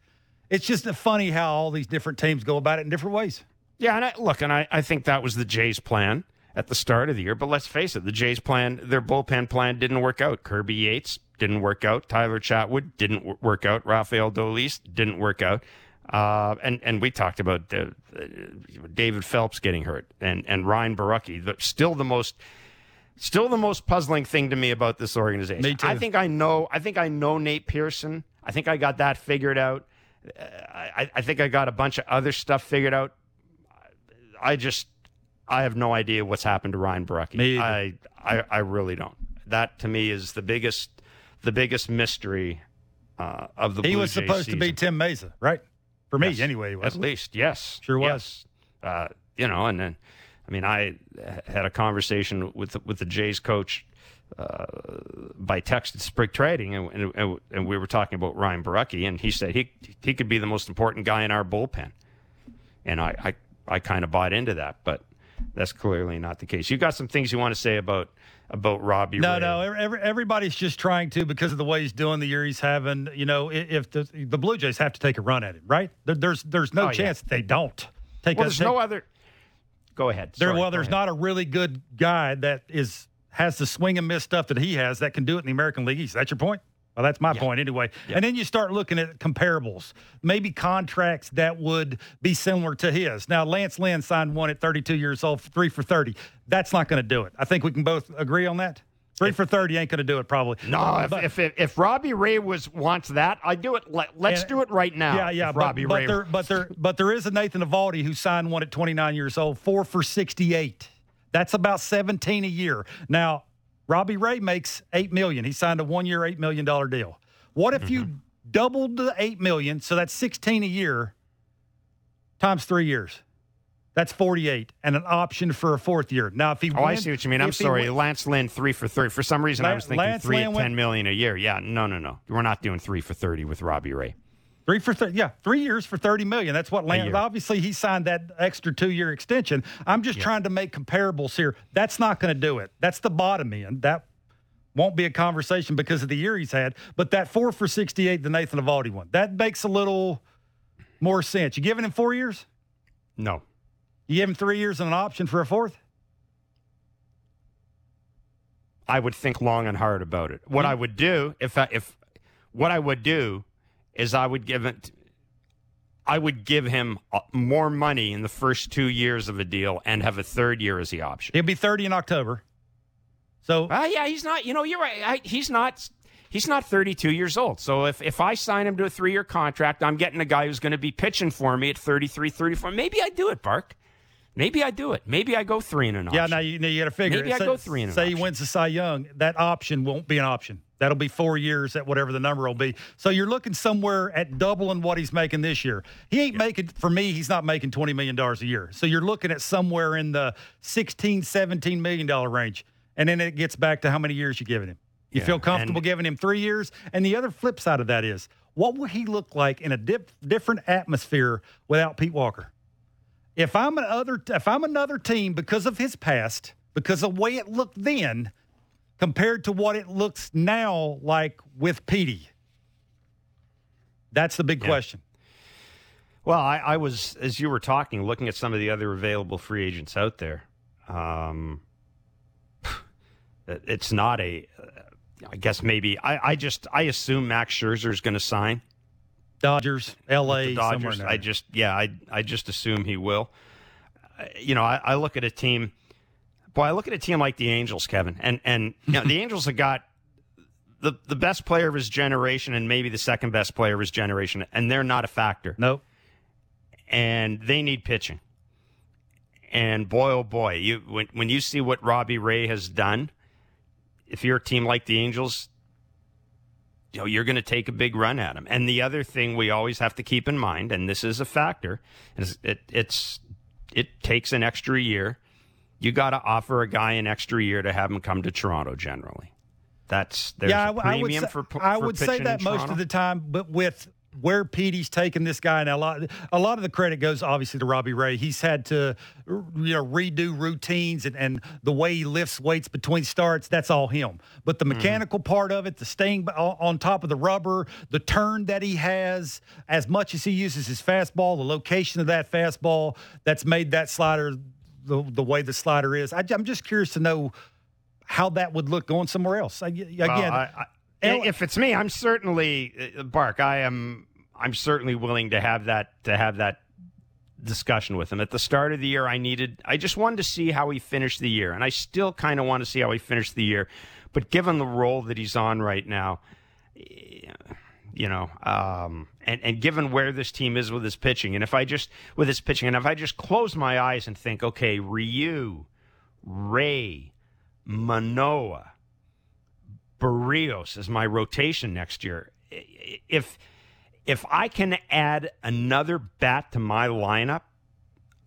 S2: it's just funny how all these different teams go about it in different ways.
S1: Yeah, and I, look, and I, I think that was the Jays' plan at the start of the year. But let's face it, the Jays' plan, their bullpen plan didn't work out. Kirby Yates didn't work out. Tyler Chatwood didn't work out. Rafael Dolis didn't work out. Uh, and and we talked about uh, David Phelps getting hurt and and Ryan Borucki. The, still the most still the most puzzling thing to me about this organization.
S2: Me too.
S1: I think I know. I think I know Nate Pearson. I think I got that figured out. Uh, I, I think I got a bunch of other stuff figured out. I just I have no idea what's happened to Ryan Borucki.
S2: Me.
S1: I, I I really don't. That to me is the biggest the biggest mystery uh, of the.
S2: He
S1: Blue
S2: was
S1: Jays
S2: supposed to be. Tim Mayza, right? For me,
S1: Yes.
S2: anyway, he was.
S1: At least, yes,
S2: Sure was.
S1: Yes. Uh, you know, and then, I mean, I had a conversation with the, with the Jays coach uh, by text at Sprig Trading, and, and, and we were talking about Ryan Borucki, and he said he he could be the most important guy in our bullpen, and I I, I kind of bought into that, but that's clearly not the case. You got some things you want to say about about Robbie?
S2: No,
S1: Ray.
S2: no. Every, everybody's just trying to because of the way he's doing the year he's having. You know, if the the Blue Jays have to take a run at him, right? There, there's there's no
S1: Oh,
S2: chance that they don't take.
S1: Well,
S2: a,
S1: there's
S2: take-
S1: no other. Go ahead.
S2: There,
S1: Sorry,
S2: well, there's
S1: ahead.
S2: not a really good guy that is has the swing and miss stuff that he has that can do it in the American League East. That's your point? Well, that's my point anyway. And then you start looking at comparables, maybe contracts that would be similar to his. Now, Lance Lynn signed one at 32 years old, three for 30. That's not going to do it. I think we can both agree on that. Three for 30 ain't going to do it, probably.
S1: No, if,
S2: But-
S1: if, if if Robbie Ray was wants that, I do it. Let, let's
S2: And-
S1: do it right now.
S2: Yeah, yeah, but,
S1: Robbie
S2: but
S1: Ray.
S2: there, but there, but there is a Nathan Eovaldi who signed one at 29 years old, four for 68. That's about 17 a year. Now, Robbie Ray makes eight million. He signed a one-year, eight million dollar deal. What if you
S1: Mm-hmm.
S2: doubled the eight million? So that's 16 a year times three years. That's 48, and an option for a fourth year. Now, if he
S1: Oh, I see what you mean. I'm sorry,
S2: win-
S1: Lance Lynn three for thirty. For some reason, I was thinking
S2: Lance
S1: three
S2: Lynn
S1: at
S2: went-
S1: ten million a year. Yeah, no, no, no. We're not doing three for thirty with Robbie Ray.
S2: Three for th- yeah, three years for thirty million. That's what Lance. Obviously, he signed that extra two year extension. I'm just trying to make comparables here. That's not going to do it. That's the bottom end. That won't be a conversation because of the year he's had. But that four for sixty eight, the Nathan Eovaldi one, that makes a little more sense. You giving him four years?
S1: No,
S2: You give him three years and an option for a fourth?
S1: I would think long and hard about it. What I would do if I, if what I would do is I would give it. I would give him uh, more money in the first two years of a deal and have a third year as the option.
S2: He'll be thirty in October. So
S1: Uh, yeah, he's not. You know, you're right. I, he's not. He's not 32 years old. So if, if I sign him to a three year contract, I'm getting a guy who's going to be pitching for me at 33, 34. Maybe I do it, Bark. Maybe I do it. Maybe I go three and an
S2: Yeah, now you, now you got to figure.
S1: Maybe I
S2: say,
S1: go three and an
S2: Say he wins the Cy Young, that option won't be an option. That'll be four years at whatever the number will be. So you're looking somewhere at doubling what he's making this year. He ain't making for me. He's not making twenty million dollars a year. So you're looking at somewhere in the 16, 17 million dollar range, and then it gets back to how many years you're giving him. You
S1: Yeah,
S2: feel comfortable
S1: and-
S2: giving him three years. And the other flip side of that is, what will he look like in a dip, different atmosphere without Pete Walker? if I'm another if I'm another team because of his past, because of the way it looked then, compared to what it looks now like with Petey, that's the big question.
S1: Well, I, I was, as you were talking, looking at some of the other available free agents out there. Um, it's not a, uh, guess maybe, I, I just, I assume Max Scherzer is going to sign.
S2: Dodgers, L.A.,
S1: Dodgers. I just, yeah, I, I just assume he will. Uh, You know, I, I look at a team. Boy, I look at a team like the Angels, Kevin, and and you know, the Angels have got the the best player of his generation and maybe the second best player of his generation, and they're not a factor.
S2: nope.
S1: And they need pitching. And boy, oh boy, you when when you see what Robbie Ray has done, if you're a team like the Angels, you know, you're going to take a big run at him. And the other thing we always have to keep in mind, and this is a factor, is it it's it takes an extra year. You got to offer a guy an extra year to have him come to Toronto. Generally, that's there's
S2: yeah, I
S1: a
S2: I would
S1: premium
S2: say,
S1: for p-
S2: I
S1: for
S2: would say that most of the time, but with where Petey's taken this guy now, a lot, a lot of the credit goes obviously to Robbie Ray. He's had to, you know, redo routines and, and the way he lifts weights between starts. That's all him. But
S1: Mm-hmm.
S2: the mechanical part of it, the staying on top of the rubber, the turn that he has, as much as he uses his fastball, the location of that fastball, that's made that slider the the way the slider is. I, I'm just curious to know how that would look going somewhere else. I- Again,
S1: Well, I, I,
S2: L-
S1: if it's me, I'm certainly uh, Bark. I am. I'm certainly willing to have that to have that discussion with him. At the start of the year, I needed. I just wanted to see how he finished the year, and I still kind of want to see how he finished the year. But given the role that he's on right now, you know, um, and and given where this team is with his pitching, and if I just with his pitching, and if I just close my eyes and think, okay, Ryu, Ray, Manoah. Berrios is my rotation next year. If if I can add another bat to my lineup,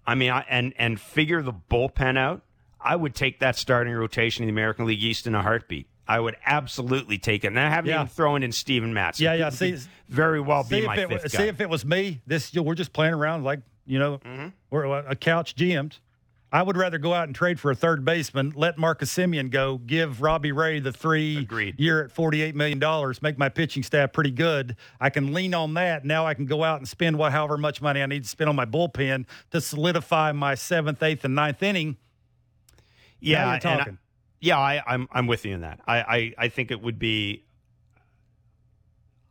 S1: I mean, I, and and figure the bullpen out, I would take that starting rotation in the American League East in a heartbeat. I would absolutely take it. And I haven't
S2: Yeah.
S1: even thrown in Steven Matz.
S2: Yeah, yeah, see-
S1: very well
S2: see
S1: be my
S2: it,
S1: fifth
S2: was-
S1: guy.
S2: see if it was me. This we're just playing around like you know
S1: Mm-hmm.
S2: we're a couch GMs. I would rather go out and trade for a third baseman, let Marcus Semien go, give Robbie Ray the three
S1: Agreed.
S2: year at $48 million, make my pitching staff pretty good. I can lean on that. Now I can go out and spend what, however much money I need to spend on my bullpen to solidify my seventh, eighth, and ninth inning.
S1: Yeah,
S2: Now you're talking.
S1: Yeah, I, I'm I'm with you in that. I, I, I think it would be.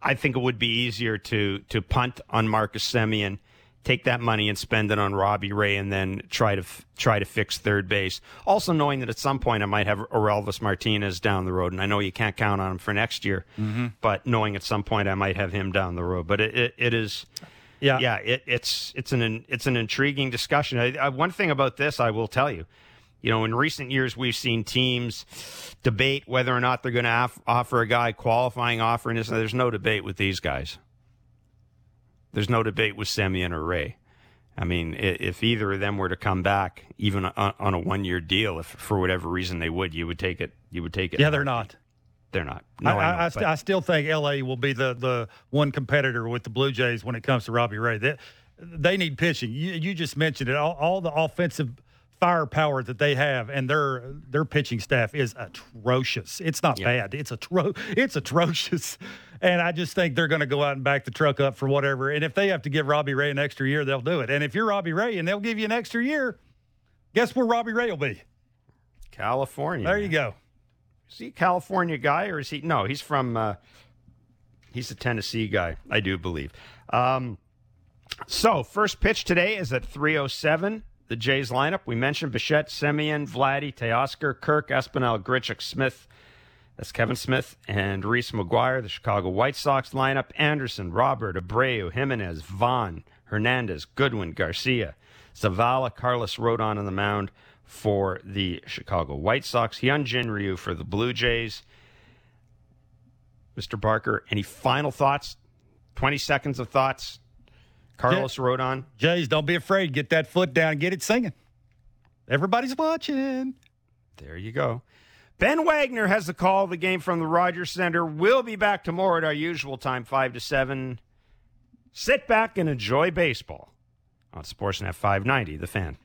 S1: I think it would be easier to to punt on Marcus Semien, take that money and spend it on Robbie Ray, and then try to f- try to fix third base. Also knowing that at some point I might have Orelvis Martinez down the road, and I know you can't count on him for next year,
S2: Mm-hmm.
S1: but knowing at some point I might have him down the road. But it, it, it is
S2: Yeah.
S1: yeah, it, it's it's an it's an intriguing discussion. I, I, one thing about this, I will tell you, you know, in recent years we've seen teams debate whether or not they're going to off, offer a guy qualifying offer, and there's no debate with these guys. There's no debate with Semien or Ray. I mean, if either of them were to come back, even on, on a one-year deal, if for whatever reason they would, you would take it. You would take it.
S2: Yeah, they're not.
S1: They're not. No,
S2: I,
S1: I,
S2: I, st- I still think LA will be the, the one competitor with the Blue Jays when it comes to Robbie Ray. They, they need pitching. You, you just mentioned it. All, all the offensive firepower that they have, and their their pitching staff is atrocious. It's not
S1: Yeah.
S2: bad. It's atro- It's atrocious. And I just think they're going to go out and back the truck up for whatever. And if they have to give Robbie Ray an extra year, they'll do it. And if you're Robbie Ray and they'll give you an extra year, guess where Robbie Ray will be?
S1: California.
S2: There you go.
S1: Is he a California guy or is he? No, he's from. Uh, he's a Tennessee guy, I do believe. Um, so first pitch today is at 3:07. The Jays lineup. We mentioned Bichette, Semien, Vladdy, Teoscar, Kirk, Espinal, Grichuk, Smith. That's Kevin Smith and Reese McGuire. The Chicago White Sox lineup: Anderson, Robert, Abreu, Jimenez, Vaughn, Hernandez, Goodwin, Garcia, Zavala, Carlos Rodon on the mound for the Chicago White Sox. Hyunjin Ryu for the Blue Jays. Mr. Barker, any final thoughts? 20 seconds of thoughts? Carlos Rodon.
S2: Jays, don't be afraid. Get that foot down. Get it singing. Everybody's watching.
S1: There you go. Ben Wagner has the call of the game from the Rogers Center. We'll be back tomorrow at our usual time, 5 to 7. Sit back and enjoy baseball on Sportsnet 590, The Fan.